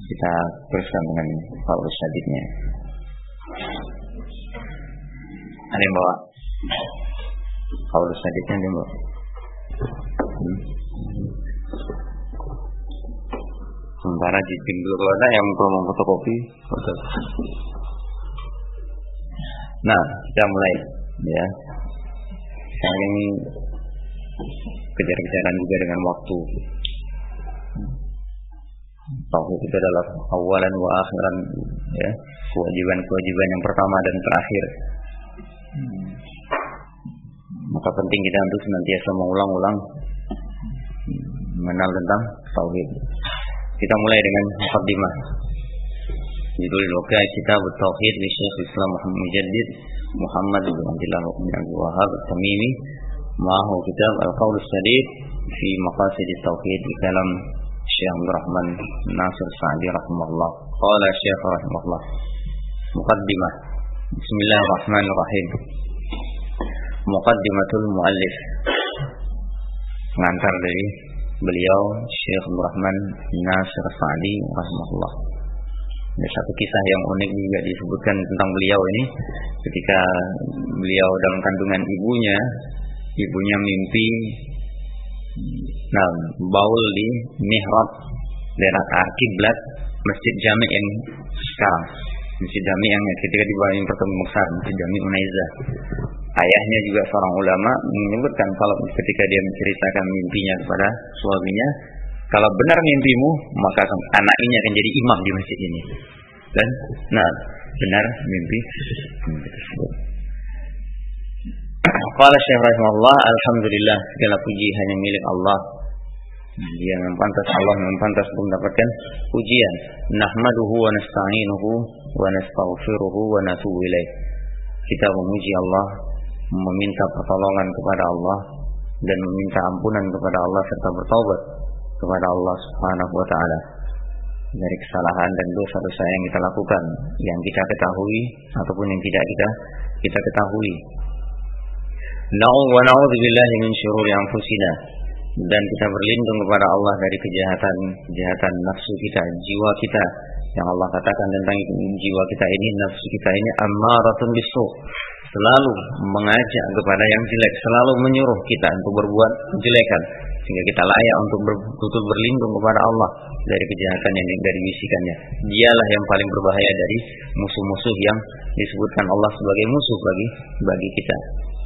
kita teruskan dengan Pak Syadidnya. Ada yang bawa? Paulus Syadidnya ada yang bawa? Hmm. Sementara di dulu ada yang mau fotokopi. Foto. Nah, kita mulai ya. Sekarang ini kejar-kejaran juga dengan waktu. Tauhid itu adalah awalan wa akhiran ya, kewajiban-kewajiban yang pertama dan terakhir. Maka penting kita untuk senantiasa mengulang-ulang mengenal tentang tauhid. Kita mulai dengan mukaddimah. Judul Loka Kitab Tauhid di Syekh Islam Muhammad Mujaddid Muhammad bin Abdullah bin Abdul Wahab Tamimi Ma'ahu kitab Al-Qawl Sadid Fi Maqasid Tauhid di dalam Syekh Abdul Rahman Nasir Sa'di rahimahullah. Qala Syekh rahimahullah. Muqaddimah. Bismillahirrahmanirrahim. Muqaddimatul Muallif. Pengantar dari beliau Syekh Abdul Rahman Nasir Sa'di rahimahullah. Ada satu kisah yang unik juga disebutkan tentang beliau ini. Ketika beliau dalam kandungan ibunya ibunya mimpi nah baul di mihrab daerah kiblat masjid jami yang sekarang masjid jami yang ketika dibangun pertemuan besar masjid jami Unaiza ayahnya juga seorang ulama menyebutkan kalau ketika dia menceritakan mimpinya kepada suaminya kalau benar mimpimu, maka anak ini akan jadi imam di masjid ini. Dan nah, benar mimpi tersebut. Qala Syekh rahimahullah, alhamdulillah segala puji hanya milik Allah. Dia yang pantas Allah yang pantas untuk mendapatkan pujian. Nahmaduhu wa nasta'inuhu wa nastaghfiruhu wa natubu ilaih. Kita memuji Allah, meminta pertolongan kepada Allah dan meminta ampunan kepada Allah serta bertaubat kepada Allah Subhanahu wa taala dari kesalahan dan dosa-dosa yang kita lakukan yang kita ketahui ataupun yang tidak kita kita ketahui. Wa na'udzubillahi min syururi anfusina dan kita berlindung kepada Allah dari kejahatan kejahatan nafsu kita, jiwa kita yang Allah katakan tentang jiwa kita ini nafsu kita ini ammaratun bisu selalu mengajak kepada yang jelek, selalu menyuruh kita untuk berbuat kejelekan sehingga kita layak untuk betul berlindung kepada Allah dari kejahatan yang dari bisikannya. Dialah yang paling berbahaya dari musuh-musuh yang disebutkan Allah sebagai musuh bagi bagi kita.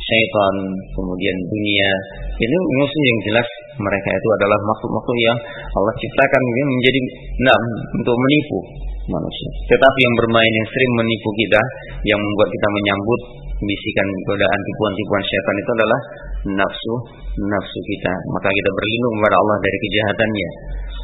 Syaitan, kemudian dunia, ini musuh yang jelas mereka itu adalah makhluk-makhluk yang Allah ciptakan menjadi nah, untuk menipu manusia. Tetapi yang bermain yang sering menipu kita, yang membuat kita menyambut bisikan godaan tipuan-tipuan syaitan itu adalah nafsu nafsu kita. Maka kita berlindung kepada Allah dari kejahatannya.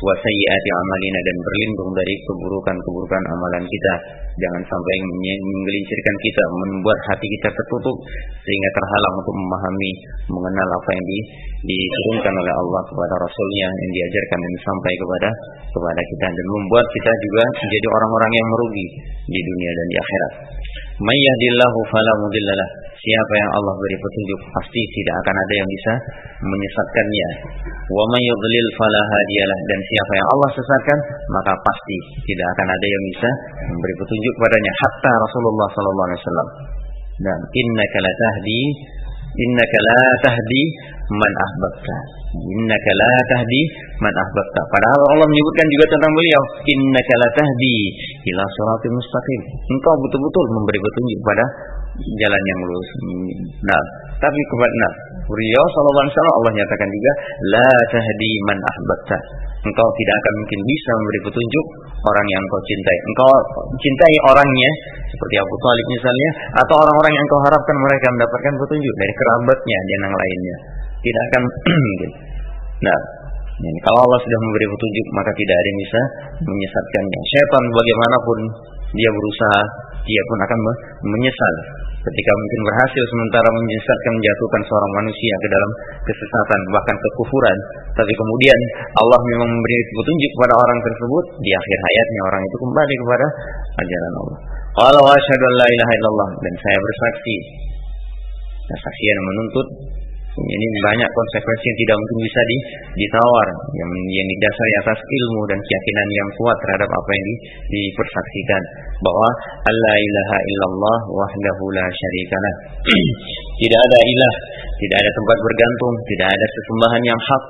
Wa sayyiati amalina dan berlindung dari keburukan-keburukan amalan kita. Jangan sampai menggelincirkan kita, membuat hati kita tertutup sehingga terhalang untuk memahami, mengenal apa yang di, diturunkan oleh Allah kepada Rasulnya yang diajarkan dan sampai kepada kepada kita dan membuat kita juga menjadi orang-orang yang merugi di dunia dan di akhirat. Mayyahdillahu fala mudillalah. Siapa yang Allah beri petunjuk pasti tidak akan ada yang bisa menyesatkannya. Wa may yudlil fala hadiyalah dan siapa yang Allah sesatkan maka pasti tidak akan ada yang bisa memberi petunjuk padanya hatta Rasulullah sallallahu alaihi wasallam. Dan innaka la tahdi innaka la tahdi man ahbabta. Innaka la tahdi man ahbabta. Padahal Allah menyebutkan juga tentang beliau, innaka la tahdi ila siratal mustaqim. Engkau betul-betul memberi petunjuk pada jalan yang lurus. Nah, tapi kepada nah, beliau sallallahu Allah nyatakan juga la tahdi man ahbabta. Engkau tidak akan mungkin bisa memberi petunjuk orang yang engkau cintai. Engkau cintai orangnya seperti Abu Talib misalnya atau orang-orang yang engkau harapkan mereka mendapatkan petunjuk dari kerabatnya dan yang lainnya. Tidak akan mungkin. Nah, ini, kalau Allah sudah memberi petunjuk maka tidak ada yang bisa menyesatkannya. Syaitan bagaimanapun dia berusaha, dia pun akan menyesal ketika mungkin berhasil sementara menyesatkan menjatuhkan seorang manusia ke dalam kesesatan bahkan kekufuran. Tapi kemudian Allah memang memberi petunjuk kepada orang tersebut di akhir hayatnya orang itu kembali kepada ajaran Allah. Wa asyhadu dan saya bersaksi. Saksi yang menuntut ini banyak konsekuensi yang tidak mungkin bisa di, ditawar. Yang yang didasari atas ilmu dan keyakinan yang kuat terhadap apa yang di, dipersaksikan. Bahwa Allah ilaha illallah wahdahu la syarikalah tidak ada ilah tidak ada tempat bergantung tidak ada sesembahan yang hak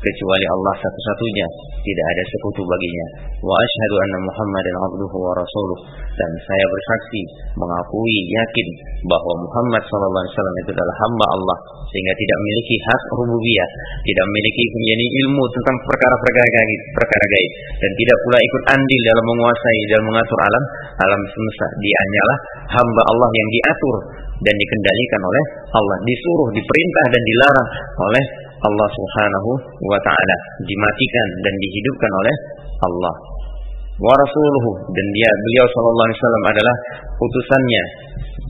kecuali Allah satu-satunya. Tidak ada sekutu baginya. Wa asyhadu anna muhammadan abduhu wa rasuluh. Dan saya bersaksi mengakui yakin bahwa Muhammad sallallahu alaihi wasallam itu adalah hamba Allah. Sehingga tidak memiliki hak rububiyah tidak memiliki yakni ilmu tentang perkara-perkara gaib perkara gaib. Dan tidak pula ikut andil dalam menguasai dan mengatur alam alam semesta. Dia hanyalah hamba Allah yang diatur dan dikendalikan oleh Allah. Disuruh diperintah dan dilarang oleh Allah Subhanahu wa taala, dimatikan dan dihidupkan oleh Allah. Wa rasuluhu. Dan dia beliau sallallahu alaihi wasallam adalah utusannya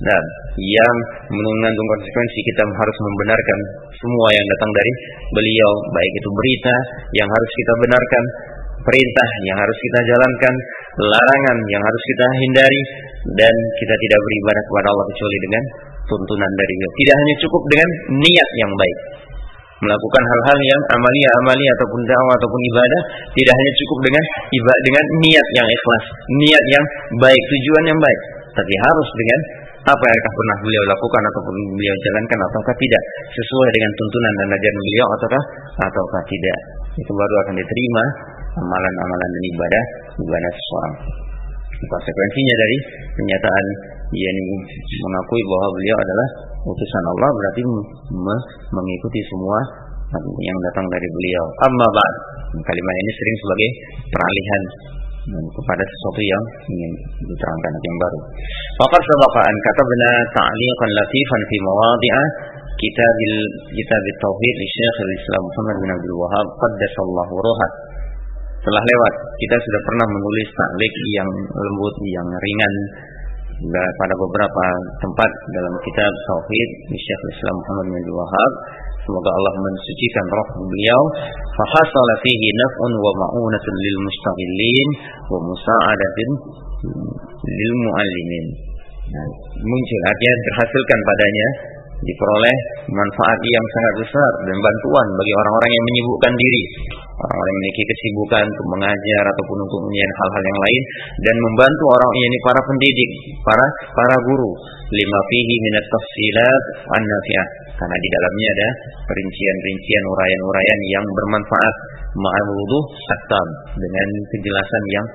dan yang mengandung konsekuensi kita harus membenarkan semua yang datang dari beliau. Baik itu berita yang harus kita benarkan perintah yang harus kita jalankan larangan yang harus kita hindari dan kita tidak beribadah kepada Allah kecuali dengan tuntunan dari beliau. Tidak hanya cukup dengan niat yang baik melakukan hal-hal yang amalia-amalia ataupun dakwah ataupun ibadah tidak hanya cukup dengan ibadah dengan niat yang ikhlas, niat yang baik, tujuan yang baik, tapi harus dengan apa yang pernah beliau lakukan ataupun beliau jalankan ataukah tidak sesuai dengan tuntunan dan ajaran beliau ataukah ataukah tidak. Itu baru akan diterima amalan-amalan dan ibadah ibadah seseorang. Konsekuensinya dari pernyataan yang mengakui bahwa beliau adalah utusan Allah berarti mengikuti semua yang datang dari beliau. Amma ba'd. Kalimat ini sering sebagai peralihan kepada sesuatu yang ingin diterangkan yang baru. Faqad sabaqa an katabna ta'liqan latifan fi mawadi'a kitab kitab tauhid li Syekh al-Islam Muhammad bin Abdul Wahab qaddasallahu ruhah. Telah lewat, kita sudah pernah menulis ta'liq yang lembut, yang ringan pada beberapa tempat dalam kitab Tauhid Syekh Islam Muhammad bin Wahab semoga Allah mensucikan roh beliau. Fahasala fihi naf'un wa ma'unatun lil mustaghillin wa musa'adatin lil muallimin. Nah, muncul artinya terhasilkan padanya diperoleh manfaat yang sangat besar dan bantuan bagi orang-orang yang menyibukkan diri. Orang-orang yang memiliki kesibukan untuk mengajar ataupun untuk menyiapkan hal-hal yang lain dan membantu orang ini para pendidik para para guru. Lima fihi minat tafsilat an nafi'ah. Karena di dalamnya ada perincian-perincian uraian-uraian yang bermanfaat. Ma'al wuduh dengan kejelasan yang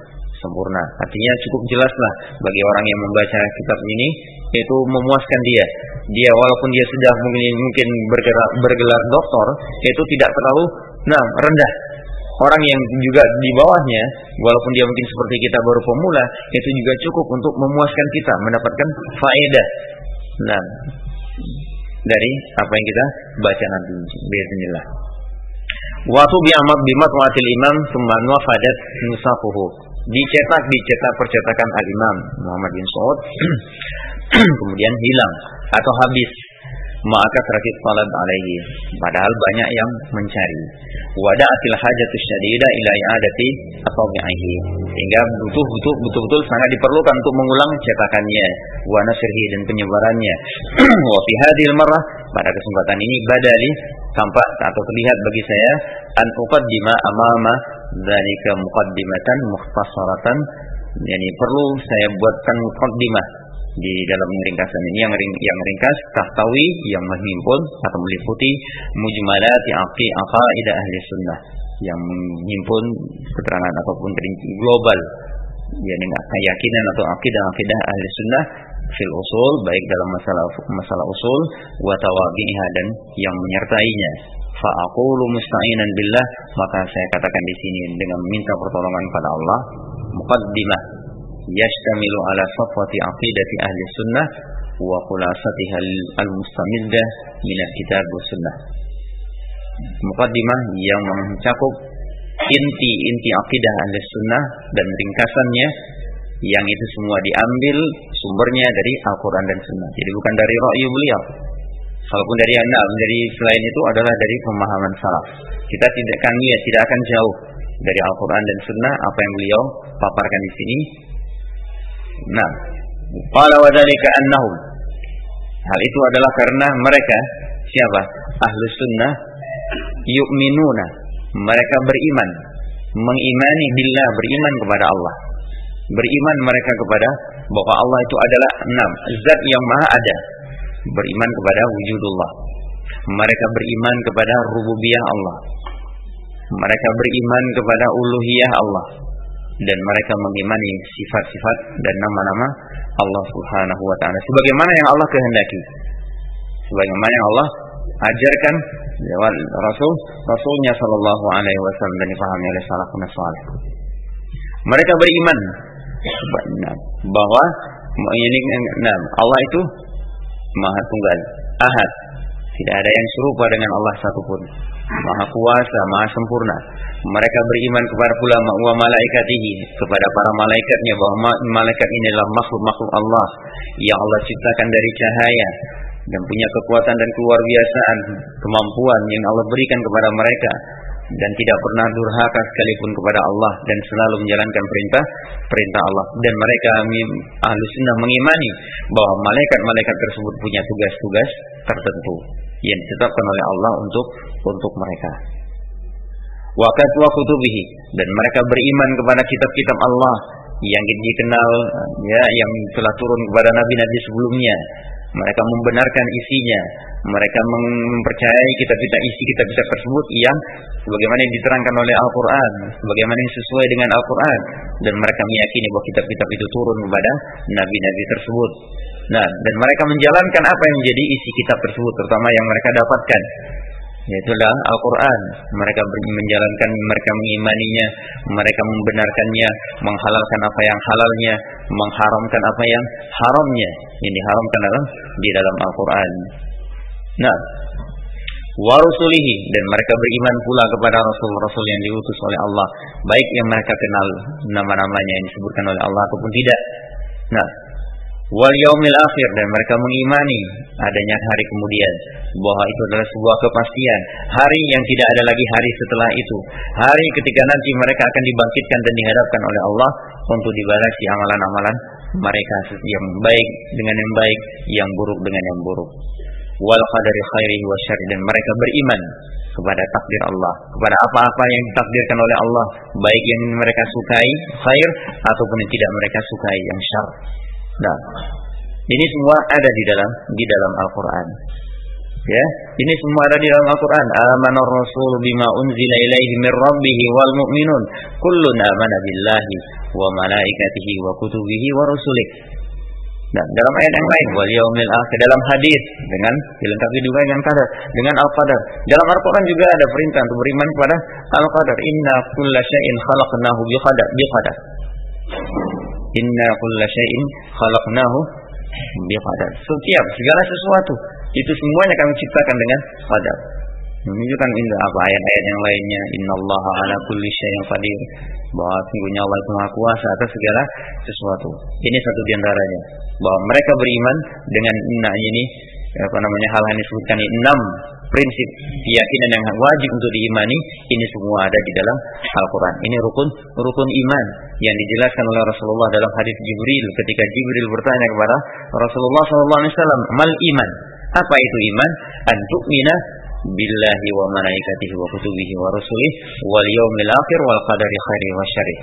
sempurna. Artinya cukup jelaslah bagi orang yang membaca kitab ini itu memuaskan dia. Dia walaupun dia sudah mungkin mungkin bergerak, bergelar doktor, itu tidak terlalu nah rendah. Orang yang juga di bawahnya, walaupun dia mungkin seperti kita baru pemula, itu juga cukup untuk memuaskan kita, mendapatkan faedah. Nah, dari apa yang kita baca nanti. Bismillah. Waktu bi'amat bimatwatil imam Summa nuafadat nusafuhu dicetak dicetak percetakan Al Imam Muhammad bin Saud kemudian hilang atau habis maka terakit salat alaihi. Padahal banyak yang mencari. Wada'atil hajatus syadida ila i'adati bi'aihi sehingga butuh butuh betul-betul sangat diperlukan untuk mengulang cetakannya wa nasrihi dan penyebarannya. Wa fi hadhil marrah pada kesempatan ini badali tampak atau terlihat bagi saya an uqaddima amama dzalika muqaddimatan mukhtasaratan. Yani perlu saya buatkan muqaddimah di dalam ringkasan ini. Yang ring, yang ringkas tahtawi yang menghimpun atau meliputi mujmalati aqi aqaida ahli sunnah. Yang menghimpun keterangan ataupun global. Yakni keyakinan atau akidah-akidah ahli sunnah fil usul baik dalam masalah masalah usul wa tawabiha dan yang menyertainya. Fa aqulu musta'inan billah maka saya katakan di sini dengan minta pertolongan pada Allah muqaddimah yashtamilu ala safwati aqidati ahli sunnah wa khulasatiha al-mustamiddah min al-kitab wa sunnah muqaddimah yang mencakup inti-inti akidah ahli sunnah dan ringkasannya yang itu semua diambil sumbernya dari Al-Quran dan Sunnah. Jadi bukan dari ra'yu beliau. Walaupun dari anda, dari selain itu adalah dari pemahaman salaf. Kita tidak akan ya, tidak akan jauh dari Al-Quran dan Sunnah apa yang beliau paparkan di sini. Nah, qala wa dzalika annahum Hal itu adalah karena mereka Siapa? Ahlus sunnah yu'minuna. Mereka beriman. Mengimani billah, beriman kepada Allah. Beriman mereka kepada bahwa Allah itu adalah enam. Zat yang maha ada. Beriman kepada wujudullah. Mereka beriman kepada rububiyah Allah. Mereka beriman kepada uluhiyah Allah dan mereka mengimani sifat-sifat dan nama-nama Allah Subhanahu wa taala sebagaimana yang Allah kehendaki. Sebagaimana yang Allah ajarkan lewat Rasul Rasulnya Shallallahu Alaihi Wasallam dan dipahami oleh salafun saleh. Mereka beriman bahwa ini nah, Allah itu Maha Tunggal, Ahad. Tidak ada yang serupa dengan Allah satupun. Maha kuasa, maha sempurna. Mereka beriman kepada pula wa malaikatihi, kepada para malaikatnya bahwa malaikat ini adalah makhluk-makhluk Allah yang Allah ciptakan dari cahaya dan punya kekuatan dan keluar biasaan kemampuan yang Allah berikan kepada mereka dan tidak pernah durhaka sekalipun kepada Allah dan selalu menjalankan perintah perintah Allah dan mereka ahlu mengimani bahwa malaikat-malaikat tersebut punya tugas-tugas tertentu yang ditetapkan oleh Allah untuk untuk mereka. Wa kutubihi dan mereka beriman kepada kitab-kitab Allah yang dikenal ya yang telah turun kepada nabi-nabi sebelumnya. Mereka membenarkan isinya, mereka mempercayai kitab-kitab isi kitab-kitab tersebut yang sebagaimana yang diterangkan oleh Al-Qur'an, sebagaimana yang sesuai dengan Al-Qur'an dan mereka meyakini bahwa kitab-kitab itu turun kepada nabi-nabi tersebut. Nah, dan mereka menjalankan apa yang menjadi isi kitab tersebut, terutama yang mereka dapatkan yaitulah Al-Quran. Mereka menjalankan mereka mengimaninya mereka membenarkannya menghalalkan apa yang halalnya mengharamkan apa yang haramnya. Ini diharamkan dalam di dalam Al-Quran. Nah warusulihi dan mereka beriman pula kepada rasul-rasul yang diutus oleh Allah. Baik yang mereka kenal nama-namanya yang disebutkan oleh Allah ataupun tidak. Nah wal yaumil akhir dan mereka mengimani adanya hari kemudian. Bahwa itu adalah sebuah kepastian. Hari yang tidak ada lagi hari setelah itu. Hari ketika nanti mereka akan dibangkitkan dan dihadapkan oleh Allah untuk dibalasi amalan-amalan mereka yang baik dengan yang baik yang buruk dengan yang buruk. Wal qadari khairi wa syarri dan mereka beriman kepada takdir Allah. Kepada apa-apa yang ditakdirkan oleh Allah. Baik yang mereka sukai khair ataupun yang tidak mereka sukai yang syar Nah, ini semua ada di dalam di dalam Al-Qur'an. Ya, ini semua ada di dalam Al-Qur'an. Amana Rasul bima unzila ilaihi min rabbih wal mu'minun kullun amana billahi wa malaikatihi wa kutubihi wa rusulih. Nah, dalam ayat yang lain wal yaumil akhir dalam hadis dengan dilengkapi juga dengan qadar dengan al-qadar. Dalam Al-Qur'an juga ada perintah untuk beriman kepada al-qadar. Inna kulla syai'in khalaqnahu bi qadar. Inna kulla syai'in khalaqnahu biqadar. Setiap segala sesuatu itu semuanya kami ciptakan dengan qadar. Menunjukkan indah apa ayat-ayat yang lainnya Allah ala kulli syai'in qadir bahwa sungguhnya Allah itu Maha Kuasa atas segala sesuatu. Ini satu di antaranya bahwa mereka beriman dengan inna ini apa namanya hal yang disebutkan ini enam prinsip keyakinan yang wajib untuk diimani ini semua ada di dalam Al-Quran. Ini rukun rukun iman yang dijelaskan oleh Rasulullah dalam hadis Jibril ketika Jibril bertanya kepada Rasulullah SAW, mal iman. Apa itu iman? Antu'mina billahi wa malaikatihi wa kutubihi wa rusulih wal yaumil akhir wal qadari khairi wa syarih.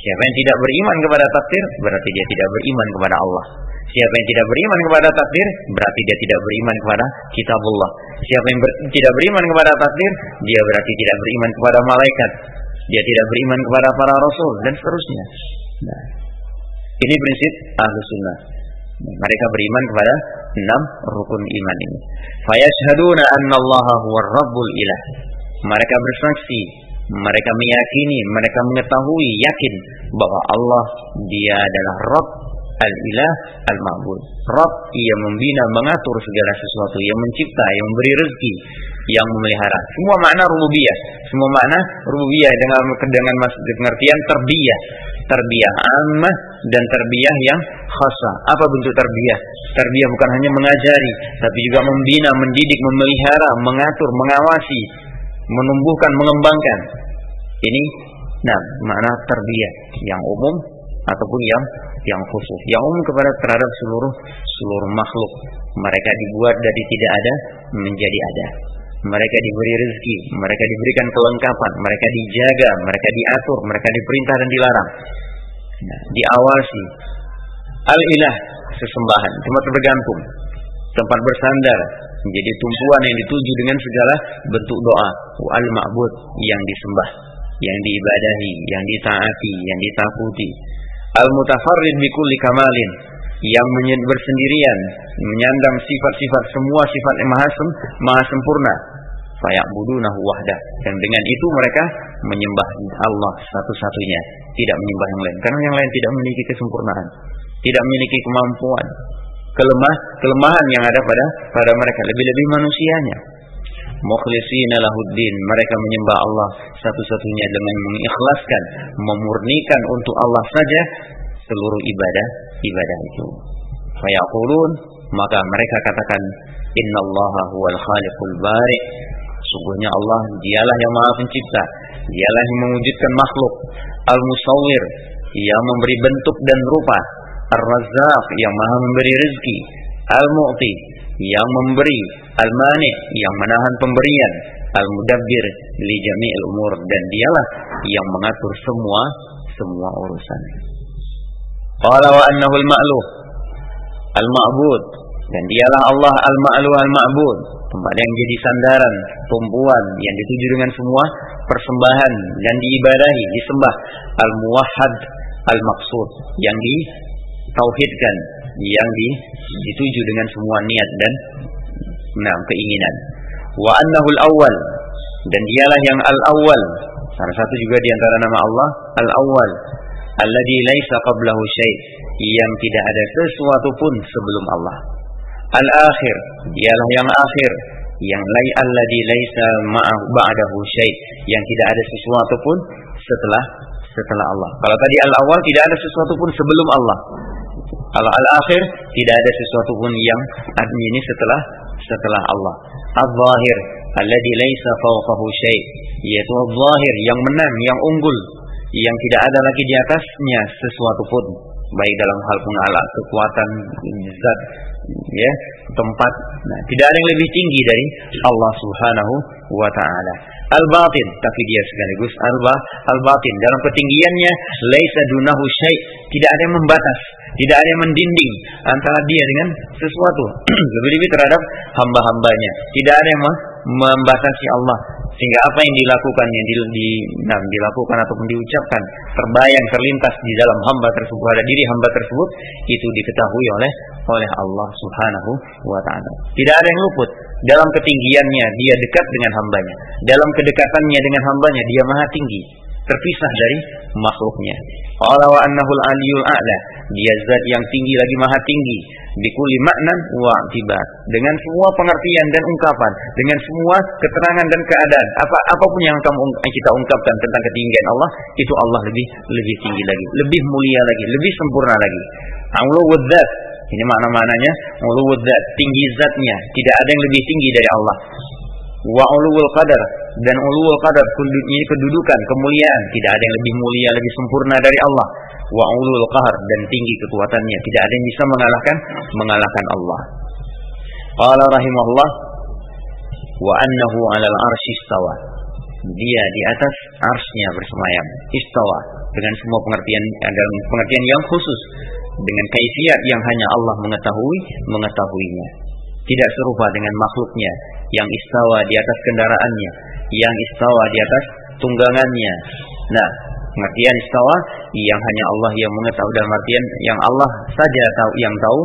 Siapa yang tidak beriman kepada takdir berarti dia tidak beriman kepada Allah. Siapa yang tidak beriman kepada takdir berarti dia tidak beriman kepada kitabullah. Siapa yang ber, tidak beriman kepada takdir dia berarti tidak beriman kepada malaikat. Dia tidak beriman kepada para rasul dan seterusnya. Nah, ini prinsip ahlu sunnah. Mereka beriman kepada enam rukun iman ini. Fayashhaduna anna Allah huwa rabbul ilah. Mereka bersaksi, mereka meyakini, mereka mengetahui, yakin bahwa Allah dia adalah Rabb Al-ilah al-ma'bud. Rabb yang membina, mengatur segala sesuatu, yang mencipta, yang memberi rezeki, yang memelihara. Semua makna rububiyah. Semua makna rububiyah dengan dengan pengertian terbiyah. Terbiyah ammah dan terbiyah yang khasa. Apa bentuk terbiyah? Terbiyah bukan hanya mengajari, tapi juga membina, mendidik, memelihara, mengatur, mengawasi, menumbuhkan, mengembangkan. Ini nah makna terbiyah yang umum ataupun yang yang khusus. Yang umum kepada terhadap seluruh seluruh makhluk. Mereka dibuat dari tidak ada menjadi ada. Mereka diberi rezeki, mereka diberikan kelengkapan, mereka dijaga, mereka diatur, mereka diperintah dan dilarang. Nah, diawasi. Al-ilah sesembahan, tempat bergantung, tempat bersandar, menjadi tumpuan yang dituju dengan segala bentuk doa. Al-ma'bud yang disembah, yang diibadahi, yang ditaati, yang ditakuti. Al-mutafarrid bikulli kamalin yang bersendirian menyandang sifat-sifat semua sifat yang maha, sem maha sempurna. Faya'budunahu wahda. Dan dengan itu mereka menyembah Allah satu-satunya. Tidak menyembah yang lain. Karena yang lain tidak memiliki kesempurnaan. Tidak memiliki kemampuan kelemah kelemahan yang ada pada pada mereka lebih-lebih manusianya. Mukhlisina lahuddin mereka menyembah Allah satu-satunya dengan mengikhlaskan memurnikan untuk Allah saja seluruh ibadah ibadah itu. Fayaqulun maka mereka katakan innallaha huwal khaliqul bari. Sungguhnya Allah dialah yang maha pencipta dialah yang mewujudkan makhluk al-musawwir yang memberi bentuk dan rupa ar-razzaq yang maha memberi rezeki al-mu'ti yang memberi al-mani yang menahan pemberian al-mudabbir li jami'il umur dan dialah yang mengatur semua semua urusan. Qala wa annahu al-ma'luh al-ma'bud dan dialah Allah al-ma'luh al-ma'bud tempat yang jadi sandaran tumpuan yang dituju dengan semua persembahan dan diibadahi disembah al-muwahhad al-maqsud yang ditauhidkan yang dituju dengan semua niat dan nah, keinginan. Wa annahul awwal dan dialah yang al-awwal. Salah satu juga di antara nama Allah al-awwal alladzi laisa qablahu syai' yang tidak ada sesuatu pun sebelum Allah. Al-akhir dialah yang akhir yang lai alladzi laisa ma'ahu ba'dahu syai' yang tidak ada sesuatu pun setelah setelah Allah. Kalau tadi al-awwal tidak ada sesuatu pun sebelum Allah. Kalau al-akhir tidak ada sesuatu pun yang ini setelah setelah Allah. Al-zahir alladhi laisa fawqahu syai' yaitu al-zahir yang menang, yang unggul, yang tidak ada lagi di atasnya sesuatu pun baik dalam hal pengalat, kekuatan, zat, ya, tempat. Nah, tidak ada yang lebih tinggi dari Allah Subhanahu wa taala. Al-batin, tapi dia sekaligus al-ba, al-batin dalam ketinggiannya laisa dunahu syai', tidak ada yang membatas, tidak ada yang mendinding antara dia dengan sesuatu. Lebih-lebih terhadap hamba-hambanya. Tidak ada yang membatasi Allah sehingga apa yang dilakukan yang di, di nah, dilakukan ataupun diucapkan terbayang terlintas di dalam hamba tersebut pada diri hamba tersebut itu diketahui oleh oleh Allah Subhanahu wa taala. Tidak ada yang luput dalam ketinggiannya dia dekat dengan hambanya. Dalam kedekatannya dengan hambanya dia maha tinggi terpisah dari makhluknya. Allah wa annahul aliyul a'la. Dia zat yang tinggi lagi maha tinggi. Bikuli maknan wa akibat. Dengan semua pengertian dan ungkapan. Dengan semua keterangan dan keadaan. Apa apa pun yang kamu kita ungkapkan tentang ketinggian Allah. Itu Allah lebih lebih tinggi lagi. Lebih mulia lagi. Lebih sempurna lagi. Ini makna-maknanya. Allah wadzat. Tinggi zatnya. Tidak ada yang lebih tinggi dari Allah. Wa ulul qadar. Dan ulul qadar ini kedudukan kemuliaan. Tidak ada yang lebih mulia lebih sempurna dari Allah. Wa ulul qahar dan tinggi kekuatannya. Tidak ada yang bisa mengalahkan mengalahkan Allah. Qala rahimahullah wa annahu 'alal arsy istawa. Dia di atas arsnya bersemayam. Istawa. Dengan semua pengertian dalam pengertian yang khusus dengan kaifiat yang hanya Allah mengetahui mengetahuinya tidak serupa dengan makhluknya yang istawa di atas kendaraannya, yang istawa di atas tunggangannya. Nah, pengertian istawa yang hanya Allah yang mengetahui dalam artian yang Allah saja tahu yang tahu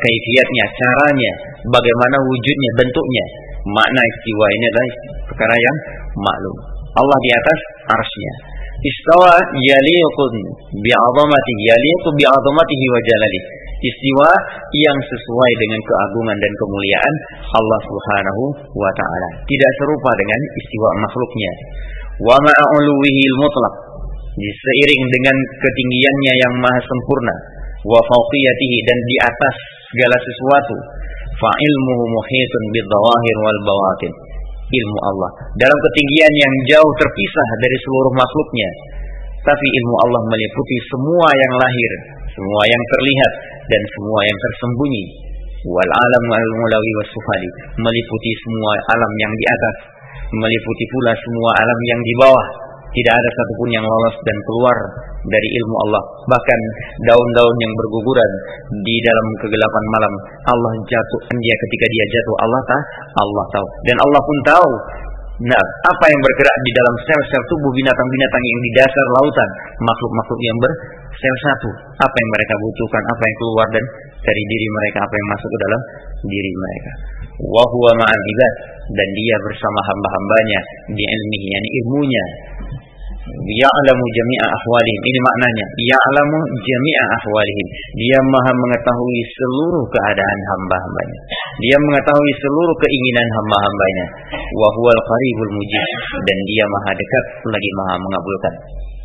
kaifiatnya, caranya, bagaimana wujudnya, bentuknya. Makna istiwa ini adalah perkara yang maklum. Allah di atas arsnya. Istawa yaliqun bi'azamatihi yaliqu bi'azamatihi wa jalalihi istiwa yang sesuai dengan keagungan dan kemuliaan Allah Subhanahu wa taala. Tidak serupa dengan istiwa makhluknya. Wa ma'uluwihi mutlaq. Seiring dengan ketinggiannya yang maha sempurna, wa fawqiyatihi dan di atas segala sesuatu, fa ilmuhu muhitun bidawahir wal bawatin. Ilmu Allah dalam ketinggian yang jauh terpisah dari seluruh makhluknya tapi ilmu Allah meliputi semua yang lahir, semua yang terlihat dan semua yang tersembunyi. Wal alam al mulawi was meliputi semua alam yang di atas, meliputi pula semua alam yang di bawah. Tidak ada satupun yang lolos dan keluar dari ilmu Allah. Bahkan daun-daun yang berguguran di dalam kegelapan malam, Allah jatuh dia ketika dia jatuh Allah tahu, Allah tahu. Dan Allah pun tahu Nah, apa yang bergerak di dalam sel-sel tubuh binatang-binatang yang di dasar lautan, makhluk-makhluk yang bersel satu, apa yang mereka butuhkan, apa yang keluar dan dari diri mereka, apa yang masuk ke dalam diri mereka. Wa huwa dan dia bersama hamba-hambanya di ilmihi, yani ilmunya Ya'lamu jami'a ahwalihim. Ini maknanya. Ya'lamu jami'a ahwalihim. Dia maha mengetahui seluruh keadaan hamba-hambanya. Dia mengetahui seluruh keinginan hamba-hambanya. Wa huwal qaribul mujib. Dan dia maha dekat lagi maha mengabulkan.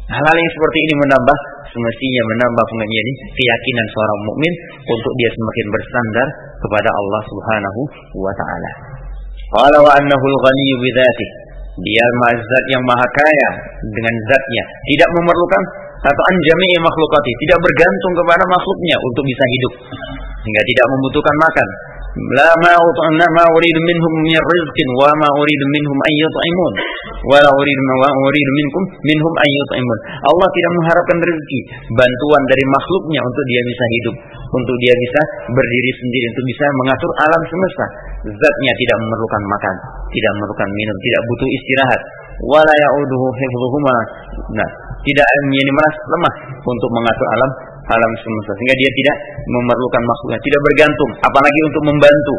Hal-hal yang seperti ini menambah semestinya menambah pengajian keyakinan seorang mukmin untuk dia semakin bersandar kepada Allah Subhanahu wa taala. Qala wa annahu al-ghaniyyu dia mazat yang maha kaya dengan zatnya, tidak memerlukan atau anjami makhlukati, tidak bergantung kepada makhluknya untuk bisa hidup, sehingga tidak membutuhkan makan. Ma ma uridu minhum min rizqin wa ma uridu minhum an yut'imun wa la uridu ma uridu minkum minhum an yut'imun. Allah tidak mengharapkan rezeki, bantuan dari makhluknya untuk dia bisa hidup, untuk dia bisa berdiri sendiri, untuk bisa mengatur alam semesta. Zatnya tidak memerlukan makan, tidak memerlukan minum, tidak butuh istirahat. Wala ya'uduhu hifdhuhuma. Nah, tidak menjadi merasa lemah untuk mengatur alam alam semesta sehingga dia tidak memerlukan makhluknya, tidak bergantung apalagi untuk membantu.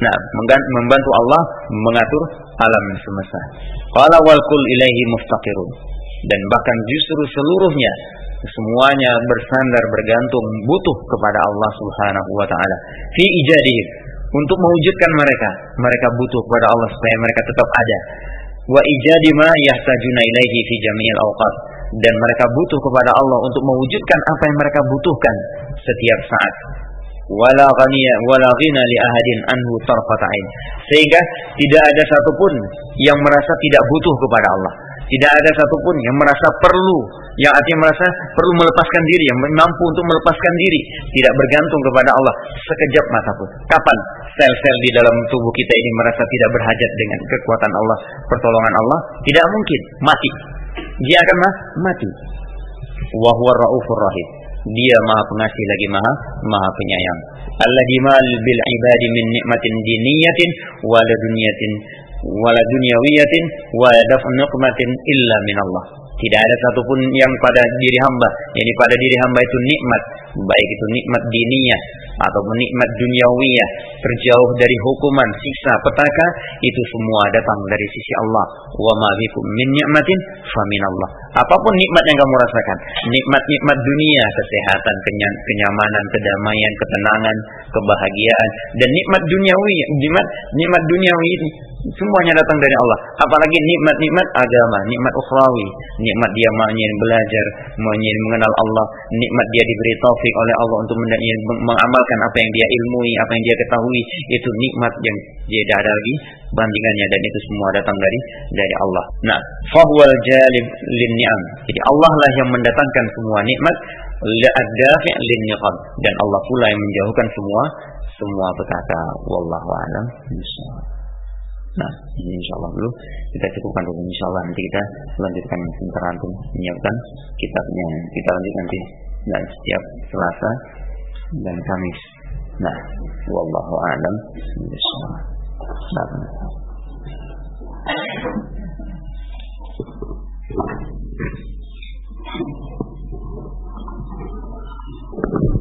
Nah, membantu Allah mengatur alam semesta. Qala wal kul ilaihi muftaqirun. Dan bahkan justru seluruhnya semuanya bersandar bergantung butuh kepada Allah Subhanahu wa taala fi ijadihim untuk mewujudkan mereka mereka butuh kepada Allah supaya mereka tetap ada wa ijadi ma yahtajuna ilaihi fi jami'il awqat dan mereka butuh kepada Allah untuk mewujudkan apa yang mereka butuhkan setiap saat. Wala ghaniya li ahadin anhu sehingga tidak ada satupun yang merasa tidak butuh kepada Allah. Tidak ada satupun yang merasa perlu yang artinya merasa perlu melepaskan diri yang mampu untuk melepaskan diri tidak bergantung kepada Allah sekejap mata pun. Kapan sel-sel di dalam tubuh kita ini merasa tidak berhajat dengan kekuatan Allah pertolongan Allah? Tidak mungkin. Mati dia akan mati. Wa huwa raufur rahim. Dia maha pengasih lagi maha maha penyayang. Alladzi mal bil ibadi min nikmatin diniyatin wala dunyatin wala dunyawiyatin wa daf'u niqmatin illa min Allah. Tidak ada satupun yang pada diri hamba, yani pada diri hamba itu nikmat, baik itu nikmat diniyah ataupun nikmat duniawiyah, terjauh dari hukuman, siksa, petaka, itu semua datang dari sisi Allah. Wa ma bikum min ni'matin Allah. Apa pun nikmat yang kamu rasakan, nikmat-nikmat dunia, kesehatan, kenyamanan, kedamaian, ketenangan, kebahagiaan, dan nikmat duniawi, nikmat nikmat duniawi semuanya datang dari Allah. Apalagi nikmat-nikmat agama, nikmat ukhrawi, nikmat dia ingin belajar, ingin mengenal Allah, nikmat dia diberi taufik oleh Allah untuk mengamalkan apa yang dia ilmui, apa yang dia ketahui, itu nikmat yang dia tidak ada lagi bandingannya dan itu semua datang dari dari Allah. Nah, fahwal jalib lin ni'am. Jadi Allah lah yang mendatangkan semua nikmat, la'adafi lin niqam dan Allah pula yang menjauhkan semua semua petaka. Wallahu a'lam Nah, ini insya Allah dulu. Kita cukupkan dulu insya Allah nanti kita lanjutkan sebentar untuk menyiapkan kitabnya. Kita lanjut nanti. Dan setiap Selasa dan Kamis. Nah, wallahu a'lam. Thank you.